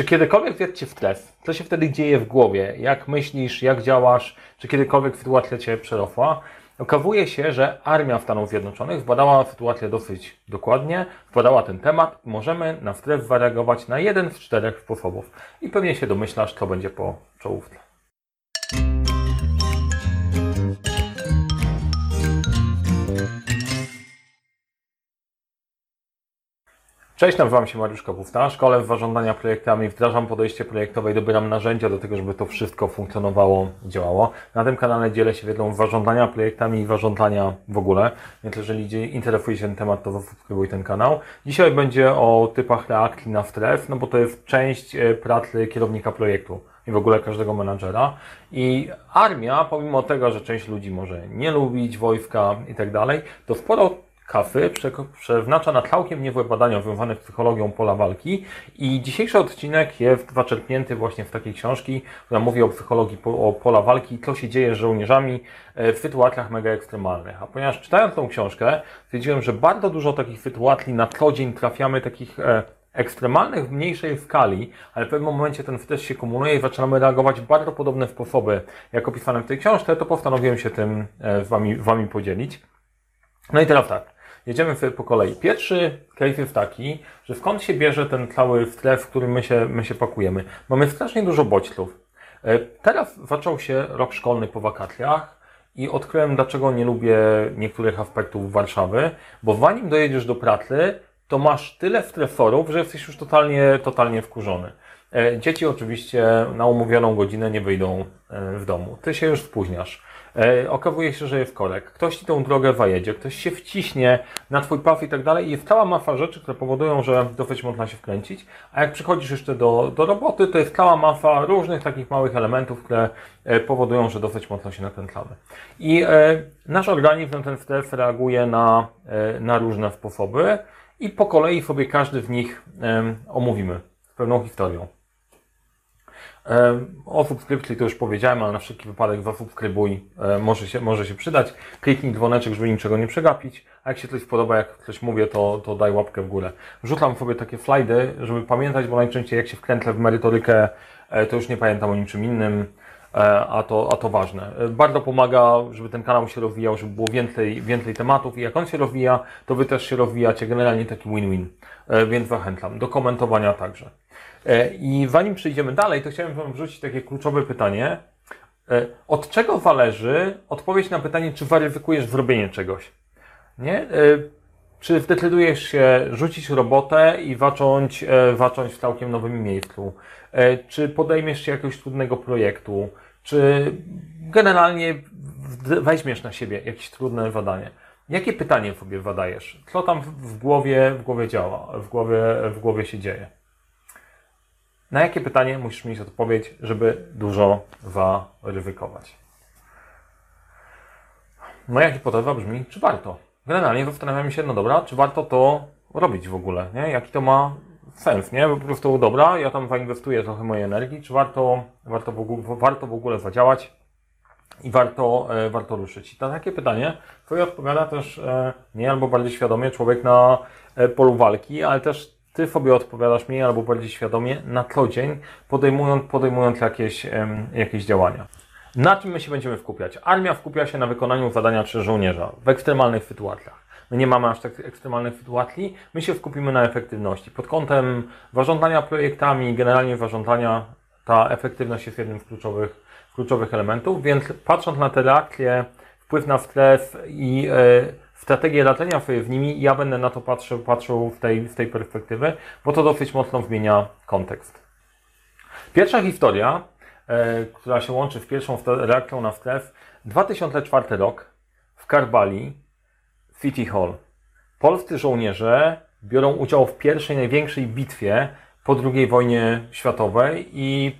Czy kiedykolwiek wjadł Cię w tref? Co się wtedy dzieje w głowie? Jak myślisz, jak działasz? Czy kiedykolwiek sytuacja Cię przerosła? Okazuje się, że Armia Stanów Zjednoczonych zbadała sytuację dosyć dokładnie, zbadała ten temat możemy na wtref zareagować na jeden z czterech sposobów. I pewnie się domyślasz, co będzie po czołówce. Cześć, nazywam się Mariusz Kapówna. Szkole w zarządzania projektami, wdrażam podejście projektowe i dobieram narzędzia do tego, żeby to wszystko funkcjonowało działało. Na tym kanale dzielę się wiedzą zarządzania projektami i zarządzania w ogóle. Więc jeżeli interesuje się ten temat, to zasubskrybuj ten kanał. Dzisiaj będzie o typach reakcji na stres, no bo to jest część e, pracy kierownika projektu i w ogóle każdego menadżera. I armia, pomimo tego, że część ludzi może nie lubić wojska i tak dalej, to sporo kafy przeznacza na całkiem niezłe badania związane z psychologią pola walki i dzisiejszy odcinek jest zaczerpnięty właśnie z takiej książki, która mówi o psychologii o pola walki, co się dzieje z żołnierzami e, w sytuacjach mega ekstremalnych. A ponieważ czytając tą książkę, stwierdziłem, że bardzo dużo takich sytuacji na co dzień trafiamy, takich e, ekstremalnych w mniejszej skali, ale w pewnym momencie ten stres się kumuluje i zaczynamy reagować w bardzo podobne sposoby, jak opisane w tej książce, to postanowiłem się tym e, z Wami, z wami podzielić. No i teraz tak. Jedziemy sobie po kolei. Pierwszy case jest taki, że skąd się bierze ten cały stres, w którym my się, my się pakujemy. Mamy strasznie dużo bodźców. E, teraz zaczął się rok szkolny po wakacjach i odkryłem, dlaczego nie lubię niektórych aspektów Warszawy, bo zanim dojedziesz do pracy, to masz tyle stresorów, że jesteś już totalnie, totalnie wkurzony. E, dzieci oczywiście na umówioną godzinę nie wyjdą e, w domu. Ty się już spóźniasz. E, okazuje się, że jest korek. Ktoś ci tą drogę wajedzie, ktoś się wciśnie na twój paw i tak dalej i jest cała masa rzeczy, które powodują, że dosyć można się wkręcić. A jak przychodzisz jeszcze do, do roboty, to jest cała masa różnych takich małych elementów, które e, powodują, że dosyć mocno się nakręcamy. I e, nasz organizm ten stres reaguje na, na różne sposoby i po kolei sobie każdy z nich omówimy z pewną historią. O subskrypcji to już powiedziałem, ale na wszelki wypadek zasubskrybuj, może się, może się przydać. Kliknij dzwoneczek, żeby niczego nie przegapić, a jak się coś podoba, jak coś mówię, to, to daj łapkę w górę. Wrzucam sobie takie slajdy, żeby pamiętać, bo najczęściej jak się wkręcę w merytorykę, e, to już nie pamiętam o niczym innym, e, a to, a to ważne. E, bardzo pomaga, żeby ten kanał się rozwijał, żeby było więcej, więcej tematów i jak on się rozwija, to Wy też się rozwijacie, generalnie taki win-win, więc zachęcam. Do komentowania także. E, I zanim przejdziemy dalej, to chciałem Wam wrzucić takie kluczowe pytanie. E, od czego zależy odpowiedź na pytanie, czy zaryzykujesz zrobienie czegoś? Nie? E, czy zdecydujesz się rzucić robotę i zacząć, zacząć w całkiem nowym miejscu? Czy podejmiesz się jakiegoś trudnego projektu? Czy generalnie weźmiesz na siebie jakieś trudne zadanie? Jakie pytanie sobie zadajesz? Co tam w głowie, w głowie działa, w głowie, w głowie się dzieje? Na jakie pytanie musisz mieć odpowiedź, żeby dużo zaryzykować? Moja hipoteza brzmi, czy warto? Generalnie zastanawiam się, no dobra, czy warto to robić w ogóle, nie? Jaki to ma sens, nie? Po prostu, dobra, ja tam zainwestuję trochę mojej energii, czy warto, warto, w, ogóle, warto w ogóle zadziałać i warto, e, warto ruszyć? I na takie pytanie twoje odpowiada też e, nie albo bardziej świadomie człowiek na e, polu walki, ale też ty sobie odpowiadasz mniej albo bardziej świadomie na co dzień, podejmując, podejmując jakieś, jakieś działania. Na czym my się będziemy wkupiać? Armia wkupia się na wykonaniu zadania przez żołnierza w ekstremalnych sytuacjach. My nie mamy aż tak ekstremalnych sytuacji, my się skupimy na efektywności. Pod kątem zarządzania projektami, generalnie zarządzania, ta efektywność jest jednym z kluczowych, kluczowych elementów, więc patrząc na te reakcje, wpływ na stres i yy, strategię radzenia sobie w nimi, ja będę na to patrzył, patrzył w tej, z tej perspektywy, bo to dosyć mocno zmienia kontekst. Pierwsza historia, e, która się łączy z pierwszą reakcją na stres, 2004 rok w Karbali, City Hall. Polscy żołnierze biorą udział w pierwszej, największej bitwie po II wojnie światowej i,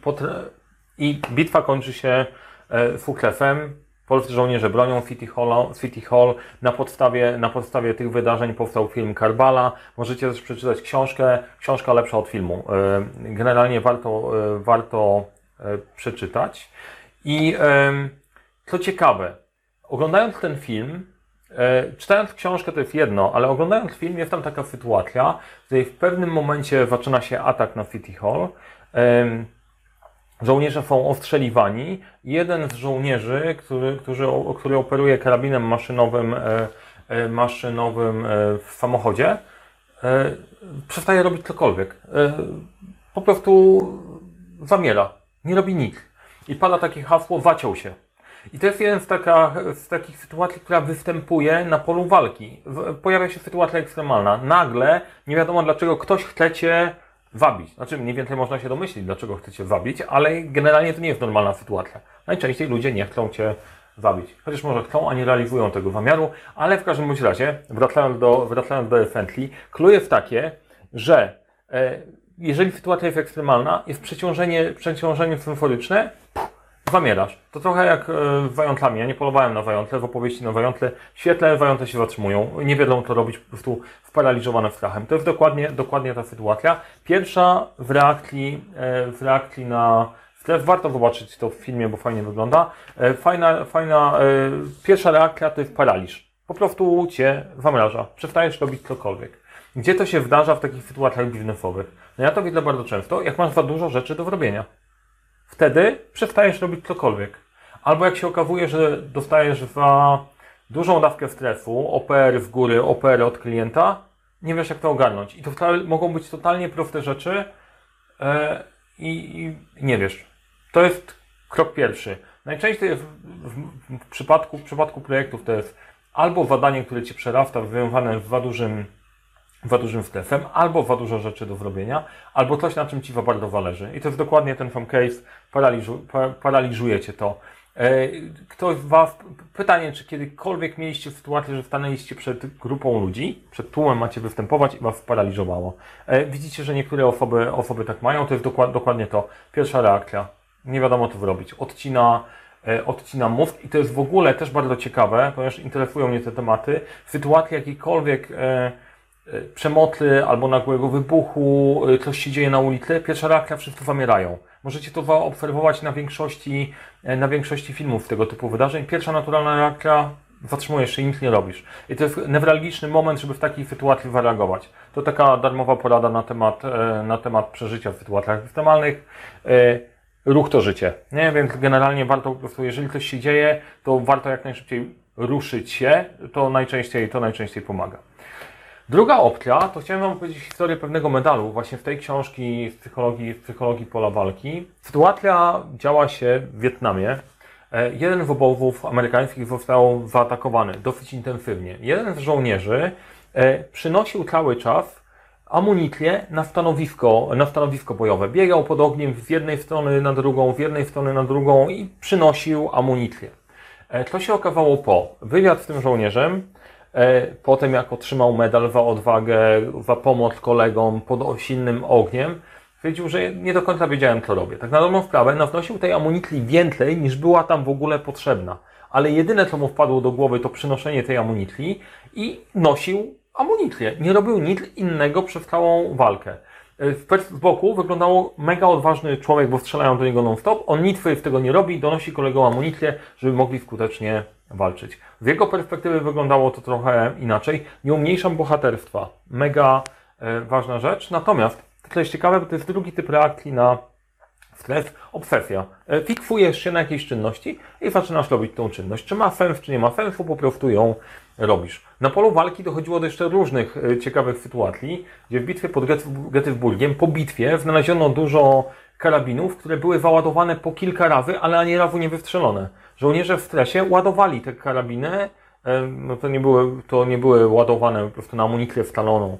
i bitwa kończy się e, fuklefem, Polscy żołnierze bronią City Hall, City Hall. Na, podstawie, na podstawie tych wydarzeń powstał film Karbala. Możecie też przeczytać książkę. Książka lepsza od filmu. E, generalnie warto, e, warto e, przeczytać. I co ciekawe, oglądając ten film, czytając książkę to jest jedno, ale oglądając film jest tam taka sytuacja, w której w pewnym momencie zaczyna się atak na City Hall żołnierze są ostrzeliwani. Jeden z żołnierzy, który, który, który operuje karabinem maszynowym, e, e, maszynowym e, w samochodzie, przestaje robić cokolwiek. Po prostu zamiera. Nie robi nic. I pada takie hasło, waciął się. I to jest jeden z, taka, z takich sytuacji, która występuje na polu walki. Pojawia się sytuacja ekstremalna. Nagle, nie wiadomo dlaczego, ktoś chce cię wabić. Znaczy, mniej więcej można się domyślić, dlaczego chce cię wabić, ale generalnie to nie jest normalna sytuacja. Najczęściej ludzie nie chcą cię wabić. Chociaż może chcą, a nie realizują tego zamiaru, ale w każdym bądź razie, wracając do, wracając do Efentli, clue jest takie, że e, jeżeli sytuacja jest ekstremalna, jest przeciążenie, przeciążenie symforyczne, zamierasz. To trochę jak e, z wajątlami. Ja nie polowałem na wajątle, w opowieści na wajątle. W świetle wajątle się zatrzymują. Nie wiedzą co robić, po prostu sparaliżowane strachem. To jest dokładnie, dokładnie ta sytuacja. Pierwsza w reakcji, e, w reakcji na stres, warto zobaczyć to w filmie, bo fajnie wygląda. E, Fajna, fajna, e, pierwsza reakcja to jest paraliż. Po prostu cię zamraża. Przestajesz robić cokolwiek. Gdzie to się zdarza w takich sytuacjach biznesowych? No ja to widzę bardzo często, jak masz za dużo rzeczy do zrobienia wtedy przestajesz robić cokolwiek. Albo jak się okazuje, że dostajesz za dużą dawkę stresu, OPR w góry, OPR od klienta, nie wiesz jak to ogarnąć. I to mogą być totalnie proste rzeczy e, i, nie wiesz. To jest krok pierwszy. Najczęściej w, w, w, przypadku, w przypadku projektów to jest albo zadanie, które cię przerasta, wywiązane w za dużym za dużym stresem, albo za dużo rzeczy do zrobienia, albo coś, na czym Ci za bardzo zależy. I to jest dokładnie ten sam case, paraliżu, pa, paraliżuje Cię to. E, Ktoś z Was, pytanie, czy kiedykolwiek mieliście sytuację, że stanęliście przed grupą ludzi, przed tłumem macie występować i Was paraliżowało. E, Widzicie, że niektóre osoby, osoby tak mają, to jest dokład, dokładnie to. Pierwsza reakcja. Nie wiadomo, co zrobić. Odcina, e, odcina mózg i to jest w ogóle też bardzo ciekawe, ponieważ interesują mnie te tematy. W sytuacji jakiejkolwiek e, przemocy albo nagłego wybuchu, e, coś się dzieje na ulicy, pierwsza reakcja wszyscy zamierają. Możecie to zaobserwować na większości, e, na większości filmów tego typu wydarzeń. Pierwsza naturalna reakcja zatrzymujesz się i nic nie robisz. I to jest newralgiczny moment, żeby w takiej sytuacji zareagować. To taka darmowa porada na temat, na temat przeżycia w sytuacjach ekstremalnych. Ruch to życie. Nie, więc generalnie warto po prostu, jeżeli coś się dzieje, to warto jak najszybciej ruszyć się. To najczęściej, to najczęściej pomaga. Druga opcja, to chciałem Wam powiedzieć historię pewnego medalu, właśnie w tej książki z psychologii, z psychologii pola walki. Sytuacja działa się w Wietnamie. E, Jeden z obozów amerykańskich został zaatakowany dosyć intensywnie. Jeden z żołnierzy e, przynosił cały czas amunicję na stanowisko, na stanowisko bojowe. Biegał pod ogniem z jednej strony na drugą, z jednej strony na drugą i przynosił amunicję. E, Co się okazało po? Wywiad z tym żołnierzem, e, po tym jak otrzymał medal za odwagę, za pomoc kolegom pod silnym ogniem, stwierdził, że nie do końca wiedziałem, co robię. Tak na dobrą sprawę, nawnosił tej amunicji więcej, niż była tam w ogóle potrzebna. Ale jedyne, co mu wpadło do głowy, to przynoszenie tej amunicji i nosił amunicję. Nie robił nic innego przez całą walkę. E, Z z boku wyglądało mega odważny człowiek, bo strzelają do niego non-stop. On nic z tego nie robi, donosi kolegom amunicję, żeby mogli skutecznie walczyć. Z jego perspektywy wyglądało to trochę inaczej. Nie umniejszam bohaterstwa. Mega e, ważna rzecz. Natomiast, to jest ciekawe, bo to jest drugi typ reakcji na stres, obsesja. E, Fiksujesz się na jakiejś czynności i zaczynasz robić tą czynność. Czy ma sens, czy nie ma sensu, po prostu ją robisz. Na polu walki dochodziło do jeszcze różnych e, ciekawych sytuacji, gdzie w bitwie pod Get- Gettysburgiem, po bitwie, znaleziono dużo karabinów, które były załadowane po kilka razy, ale ani razu nie wystrzelone. Żołnierze w stresie ładowali te karabiny, e, no to nie były, to nie były ładowane po prostu na amunicję scaloną e,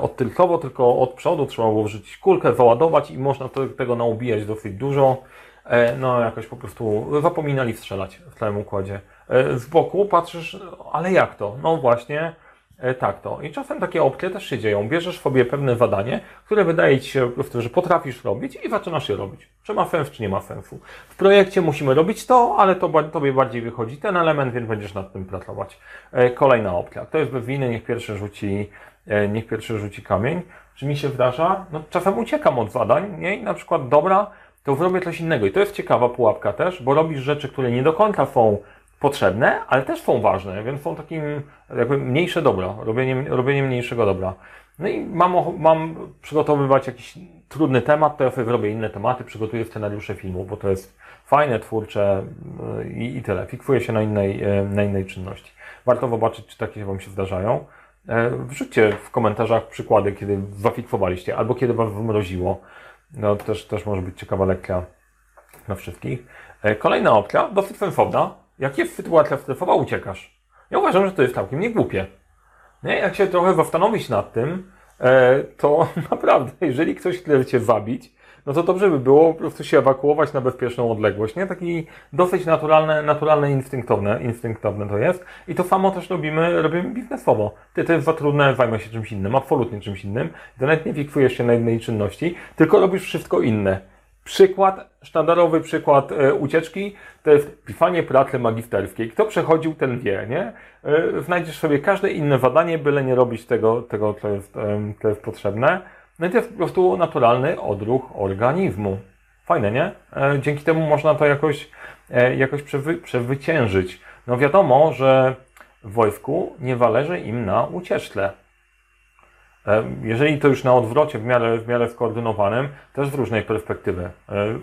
odtylkowo, tylko od przodu trzeba było wrzucić kulkę, załadować i można tego naubijać dosyć dużo. E, No, jakoś po prostu zapominali strzelać w całym układzie. E, Z boku patrzysz, ale jak to? No właśnie, e, tak to. I czasem takie opcje też się dzieją. Bierzesz sobie pewne zadanie, które wydaje Ci się po prostu, że potrafisz robić i zaczynasz je robić. Czy ma sens, czy nie ma sensu. W projekcie musimy robić to, ale to Tobie bardziej wychodzi ten element, więc będziesz nad tym pracować. E, Kolejna opcja. Kto jest bez winy, niech pierwszy rzuci, e, niech pierwszy rzuci kamień. Czy mi się wdarza? No czasem uciekam od zadań, nie? I na przykład, dobra, to zrobię coś innego. I to jest ciekawa pułapka też, bo robisz rzeczy, które nie do końca są potrzebne, ale też są ważne, więc są takim jakby mniejsze dobro, robienie, robienie mniejszego dobra. No i mam, mam przygotowywać jakiś trudny temat, to ja sobie robię inne tematy, przygotuję scenariusze filmu, bo to jest fajne, twórcze yy, i, i tyle. Fiksuję się na innej, yy, na innej czynności. Warto zobaczyć, czy takie Wam się zdarzają. E, Wrzućcie w komentarzach przykłady, kiedy zafiksowaliście, albo kiedy Was wymroziło. No, też, też może być ciekawa lekcja na wszystkich. E, Kolejna opcja, dosyć sensowna. Jak jest sytuacja stresowa, uciekasz. Ja uważam, że to jest całkiem niegłupie. Nie? Jak się trochę zastanowić nad tym, e, to naprawdę, jeżeli ktoś chce Cię zabić, no to dobrze by było po prostu się ewakuować na bezpieczną odległość, nie? Taki dosyć naturalne, naturalne instynktowne, instynktowne to jest. I to samo też robimy, robimy biznesowo. Ty, to jest za trudne, zajmę się czymś innym, absolutnie czymś innym. Ty nawet nie fiksujesz się na jednej czynności, tylko robisz wszystko inne. Przykład, sztandarowy przykład e, ucieczki to jest pisanie pracy magisterskiej. Kto przechodził, ten wie, nie? E, znajdziesz sobie każde inne zadanie, byle nie robić tego, tego co, jest, co jest potrzebne. No i to jest po prostu naturalny odruch organizmu. Fajne, nie? E, dzięki temu można to jakoś, e, jakoś przewy. No wiadomo, że w wojsku nie zależy im na ucieczce. E, Jeżeli to już na odwrocie, w miarę, w miarę skoordynowanym, też z różnej perspektywy.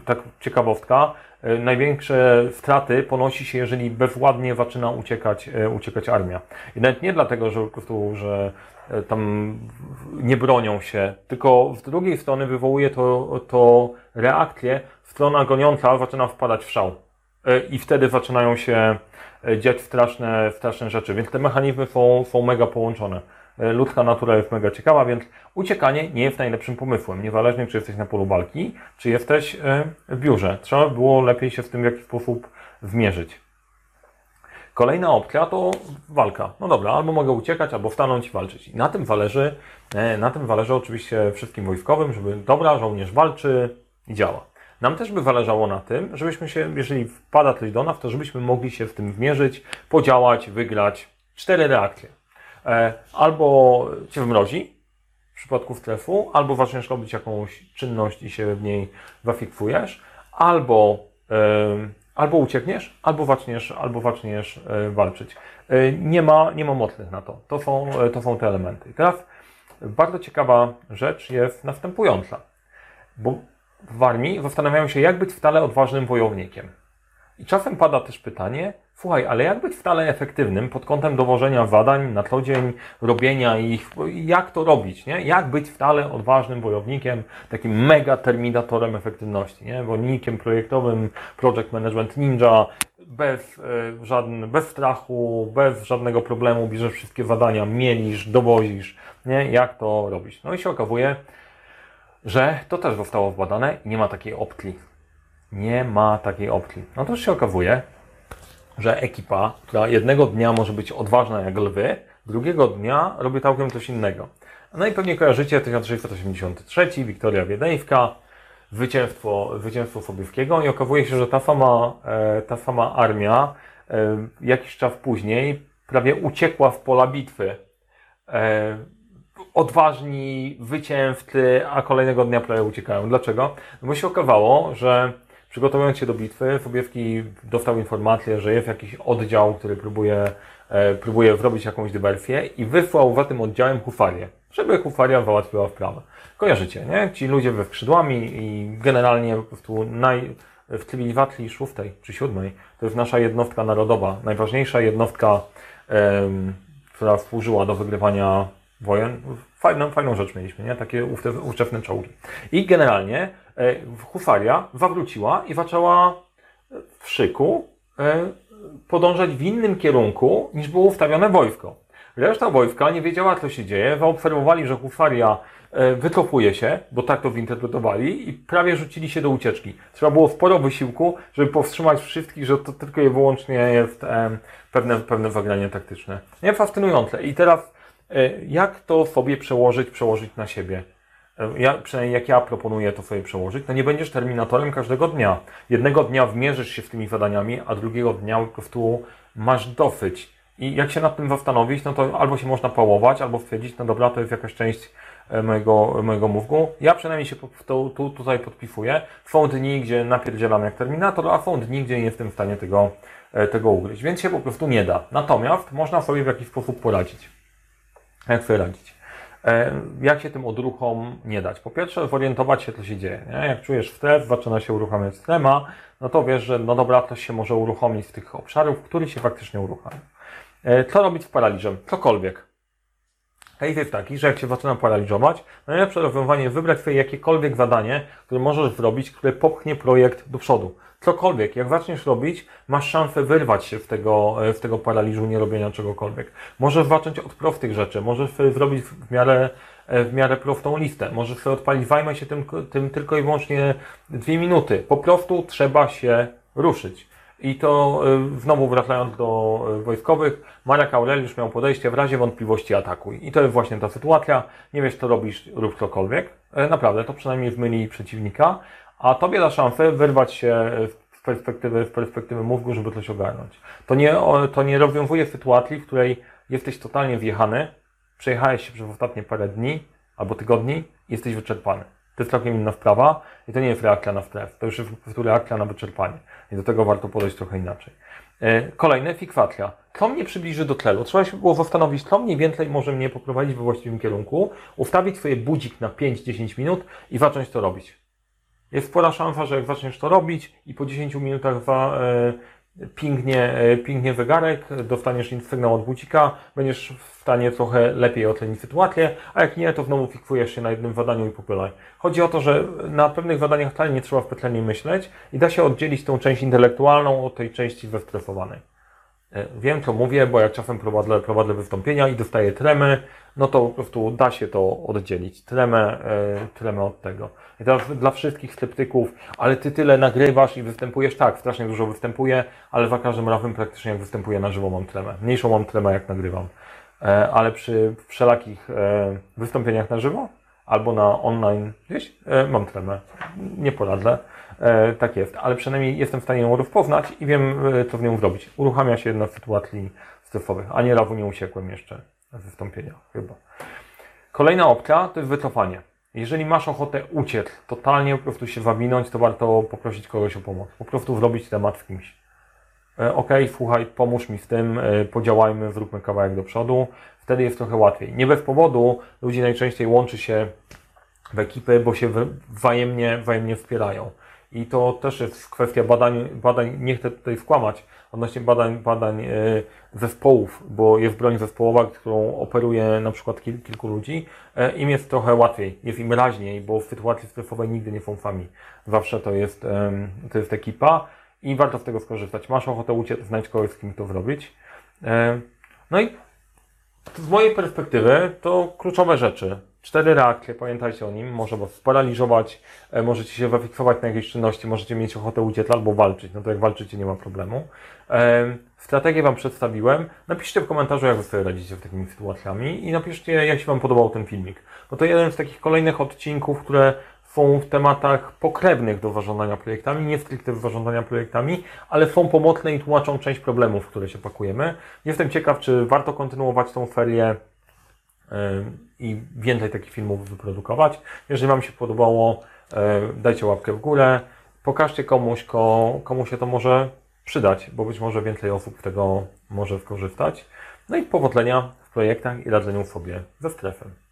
Tak ciekawostka, największe straty ponosi się, jeżeli bezładnie zaczyna uciekać, uciekać armia. I nawet nie dlatego, że po prostu, że tam nie bronią się, tylko z drugiej strony wywołuje to, to reakcję, strona goniąca zaczyna wpadać w szał. E, I wtedy zaczynają się e, dziać straszne, straszne rzeczy, więc te mechanizmy są, są mega połączone. E, Ludzka natura jest mega ciekawa, więc uciekanie nie jest najlepszym pomysłem. Niezależnie, czy jesteś na polu walki, czy jesteś e, w biurze. Trzeba było lepiej się z tym w jakiś sposób zmierzyć. Kolejna opcja to walka. No dobra, albo mogę uciekać, albo stanąć i walczyć. I na tym zależy, e, na tym zależy oczywiście wszystkim wojskowym, żeby dobra, żołnierz walczy i działa. Nam też by zależało na tym, żebyśmy się, jeżeli wpada coś do nas, to żebyśmy mogli się z tym zmierzyć, podziałać, wygrać. Cztery reakcje. E, Albo cię wmrozi w przypadku stresu, albo zaczniesz robić jakąś czynność i się w niej zafiksujesz, albo, albo uciekniesz, albo zaczniesz, albo zaczniesz e, walczyć. E, Nie ma, nie ma mocnych na to. To są, e, to są te elementy. Teraz bardzo ciekawa rzecz jest następująca. Bo w armii zastanawiają się, jak być wcale odważnym wojownikiem. I czasem pada też pytanie, słuchaj, ale jak być wcale efektywnym pod kątem dowożenia zadań na co dzień, robienia ich, jak to robić, nie? Jak być wcale odważnym wojownikiem, takim mega terminatorem efektywności, nie? Wojownikiem projektowym, project management ninja, bez, e, żadn, bez strachu, bez żadnego problemu, bierzesz wszystkie zadania, mielisz, dowozisz, nie? Jak to robić? No i się okazuje, że to też zostało wbadane i nie ma takiej opcji. Nie ma takiej opcji. No to się okazuje, że ekipa, która jednego dnia może być odważna jak lwy, drugiego dnia robi całkiem coś innego. No i pewnie kojarzycie 1683, Wiktoria Wiedeńska, zwycięstwo, zwycięstwo Sobieskiego i okazuje się, że ta sama, e, ta sama armia e, jakiś czas później prawie uciekła w pola bitwy. E, odważni, wycięwcy, a kolejnego dnia prawie uciekają. Dlaczego? No bo się okazało, że przygotowując się do bitwy, Sobiewski dostał informację, że jest jakiś oddział, który próbuje, e, próbuje zrobić jakąś dywersję i wysłał za tym oddziałem Hufarię, żeby Hufaria załatwiła wprawę. Kojarzycie, nie? Ci ludzie ze skrzydłami i generalnie po prostu naj, w cywilizacji szóstej czy siódmej to jest nasza jednostka narodowa, najważniejsza jednostka, em, która służyła do wygrywania wojen. Fajną, fajną rzecz mieliśmy, nie? Takie ówcze- ówczesne czołgi. I generalnie e, Husaria zawróciła i zaczęła w szyku e, podążać w innym kierunku niż było ustawione wojsko. Reszta wojska nie wiedziała, co się dzieje, zaobserwowali, że Husaria e, wycofuje się, bo tak to zinterpretowali i prawie rzucili się do ucieczki. Trzeba było sporo wysiłku, żeby powstrzymać wszystkich, że to tylko i wyłącznie jest e, pewne, pewne zagranie taktyczne. Nie, fascynujące. I teraz e, jak to sobie przełożyć, przełożyć na siebie? Ja, przynajmniej jak ja proponuję to sobie przełożyć, no nie będziesz terminatorem każdego dnia. Jednego dnia wmierzysz się w tymi zadaniami, a drugiego dnia po prostu masz dosyć. I jak się nad tym zastanowić, no to albo się można pałować, albo stwierdzić, no dobra, to jest jakaś część e, mojego, mojego mózgu. Ja przynajmniej się to, tu, tutaj podpisuję. Są dni, gdzie napierdzielam jak terminator, a są dni, gdzie nie jestem w stanie tego, e, tego ugryźć. Więc się po prostu nie da. Natomiast można sobie w jakiś sposób poradzić. Jak sobie radzić? E, Jak się tym odruchom nie dać? Po pierwsze, zorientować się, co się dzieje. Nie? Jak czujesz stres, zaczyna się uruchamiać strema, no to wiesz, że no dobra, to się może uruchomić z tych obszarów, który się faktycznie uruchamia. E, Co robić z paraliżem? Cokolwiek. Case jest taki, że jak się zaczyna paraliżować, najlepsze rozwiązanie wybrać sobie jakiekolwiek zadanie, które możesz zrobić, które popchnie projekt do przodu. Cokolwiek, jak zaczniesz robić, masz szansę wyrwać się z tego, z tego paraliżu nie robienia czegokolwiek. Możesz zacząć od prostych rzeczy, możesz sobie zrobić w miarę, w miarę prostą listę, możesz sobie odpalić, zajmę się tym, tym tylko i wyłącznie dwie minuty. Po prostu trzeba się ruszyć. I to y, znowu wracając do y, wojskowych, Marek Aureliusz miał podejście w razie wątpliwości atakuj. I to jest właśnie ta sytuacja. Nie wiesz co robisz, rób cokolwiek. E, Naprawdę, to przynajmniej zmyli przeciwnika, a tobie da szansę wyrwać się z perspektywy, z perspektywy mózgu, żeby coś ogarnąć. To nie, to nie rozwiązuje sytuacji, w której jesteś totalnie wjechany, przejechałeś się przez ostatnie parę dni albo tygodni i jesteś wyczerpany. To jest całkiem inna sprawa i to nie jest reakcja na stres, to już jest po prostu reakcja na wyczerpanie. I do tego warto podejść trochę inaczej. E, Kolejne, fiksacja. Co mnie przybliży do celu? Trzeba się było zastanowić, co mniej więcej może mnie poprowadzić we właściwym kierunku, ustawić sobie budzik na 5-10 minut i zacząć to robić. Jest spora szansa, że jak zaczniesz to robić i po 10 minutach za, e, pingnie, e, pingnie zegarek, dostaniesz sygnał od budzika, będziesz w stanie trochę lepiej ocenić sytuację, a jak nie, to znowu fiksujesz się na jednym zadaniu i popylaj. Chodzi o to, że na pewnych zadaniach wcale nie trzeba specjalnie myśleć i da się oddzielić tą część intelektualną od tej części zestresowanej. E, Wiem, co mówię, bo jak czasem prowadzę, prowadzę wystąpienia i dostaję tremy, no to po prostu da się to oddzielić. Tremę, e, tremę od tego. I teraz dla wszystkich sceptyków, ale ty tyle nagrywasz i występujesz, tak, strasznie dużo występuję, ale za każdym razem praktycznie jak występuję na żywo mam tremę. Mniejszą mam tremę jak nagrywam. E, Ale przy wszelakich wystąpieniach na żywo albo na online gdzieś e, mam tremę. Nie poradzę. E, tak jest, ale przynajmniej jestem w stanie ją rozpoznać i wiem, e, co w nią zrobić. Uruchamia się jedna z sytuacji stresowych. Ani razu nie uciekłem jeszcze z wystąpienia, chyba. Kolejna opcja to jest wycofanie. Jeżeli masz ochotę uciec, totalnie po prostu się zawinąć, to warto poprosić kogoś o pomoc. Po prostu zrobić temat z kimś. E, Okej, słuchaj, pomóż mi w tym, e, podziałajmy, zróbmy kawałek do przodu. Wtedy jest trochę łatwiej. Nie bez powodu ludzi najczęściej łączy się w ekipy, bo się wzajemnie, wzajemnie wspierają. I to też jest kwestia badań, badań nie chcę tutaj skłamać, odnośnie badań, badań e, zespołów, bo jest broń zespołowa, którą operuje na przykład kil, kilku ludzi, im jest trochę łatwiej, jest im raźniej, bo w sytuacji stresowej nigdy nie są sami. Zawsze to jest, to jest ekipa i warto z tego skorzystać. Masz ochotę uciec, znajdź kogoś, z kim to zrobić. E, No i z mojej perspektywy to kluczowe rzeczy. Cztery reakcje, pamiętajcie o nim, może was sparaliżować, e, możecie się zafiksować na jakiejś czynności, możecie mieć ochotę uciec albo walczyć, no to jak walczycie nie ma problemu. E, Strategię Wam przedstawiłem, napiszcie w komentarzu jak Wy sobie radzicie z takimi sytuacjami i napiszcie jak się Wam podobał ten filmik. Bo to jeden z takich kolejnych odcinków, które są w tematach pokrewnych do zarządzania projektami, nie stricte zarządzania projektami, ale są pomocne i tłumaczą część problemów, w które się pakujemy. Jestem ciekaw, czy warto kontynuować tą serię i więcej takich filmów wyprodukować. Jeżeli Wam się podobało, dajcie łapkę w górę, pokażcie komuś, ko, komu się to może przydać, bo być może więcej osób tego może skorzystać. No i powodzenia w projektach i radzeniu sobie ze stresem.